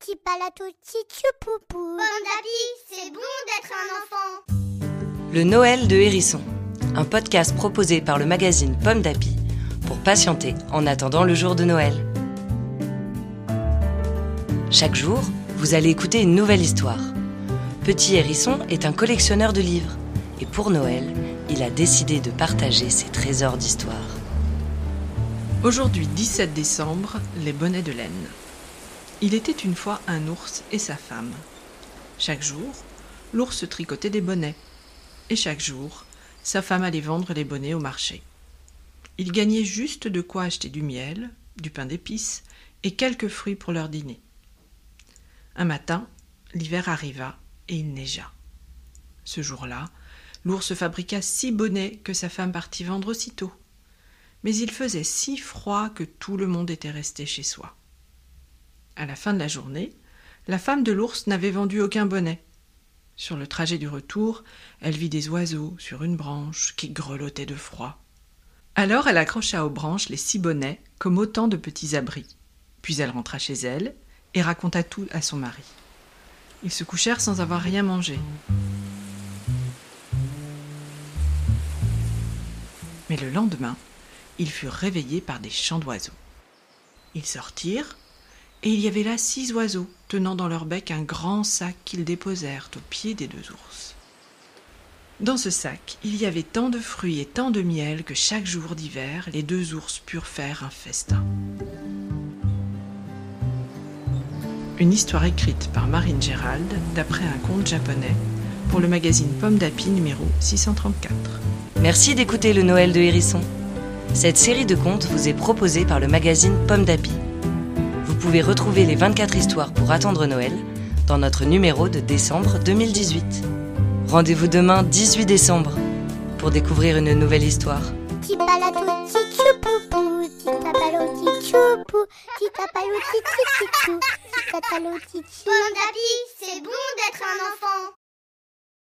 Petit palato, petit poupou. c'est bon d'être un enfant. Le Noël de Hérisson, un podcast proposé par le magazine Pomme d'Api pour patienter en attendant le jour de Noël. Chaque jour, vous allez écouter une nouvelle histoire. Petit Hérisson est un collectionneur de livres et pour Noël, il a décidé de partager ses trésors d'histoire. Aujourd'hui 17 décembre, les bonnets de laine. Il était une fois un ours et sa femme. Chaque jour, l'ours tricotait des bonnets. Et chaque jour, sa femme allait vendre les bonnets au marché. Il gagnait juste de quoi acheter du miel, du pain d'épices et quelques fruits pour leur dîner. Un matin, l'hiver arriva et il neigea. Ce jour-là, l'ours fabriqua six bonnets que sa femme partit vendre aussitôt mais il faisait si froid que tout le monde était resté chez soi. À la fin de la journée, la femme de l'ours n'avait vendu aucun bonnet. Sur le trajet du retour, elle vit des oiseaux sur une branche qui grelottaient de froid. Alors elle accrocha aux branches les six bonnets comme autant de petits abris. Puis elle rentra chez elle et raconta tout à son mari. Ils se couchèrent sans avoir rien mangé. Mais le lendemain, ils furent réveillés par des chants d'oiseaux. Ils sortirent, et il y avait là six oiseaux tenant dans leur bec un grand sac qu'ils déposèrent au pied des deux ours. Dans ce sac, il y avait tant de fruits et tant de miel que chaque jour d'hiver, les deux ours purent faire un festin. Une histoire écrite par Marine Gérald d'après un conte japonais pour le magazine Pomme d'Api numéro 634. Merci d'écouter le Noël de Hérisson. Cette série de contes vous est proposée par le magazine Pomme d'Api. Vous pouvez retrouver les 24 histoires pour attendre Noël dans notre numéro de décembre 2018. Rendez-vous demain 18 décembre pour découvrir une nouvelle histoire. Petit palato, petit poupou. Petit tapalo, petit choupou. Petit tapalo, petit chouchou. Petit tapalo, petit Bon d'api, c'est bon d'être un enfant.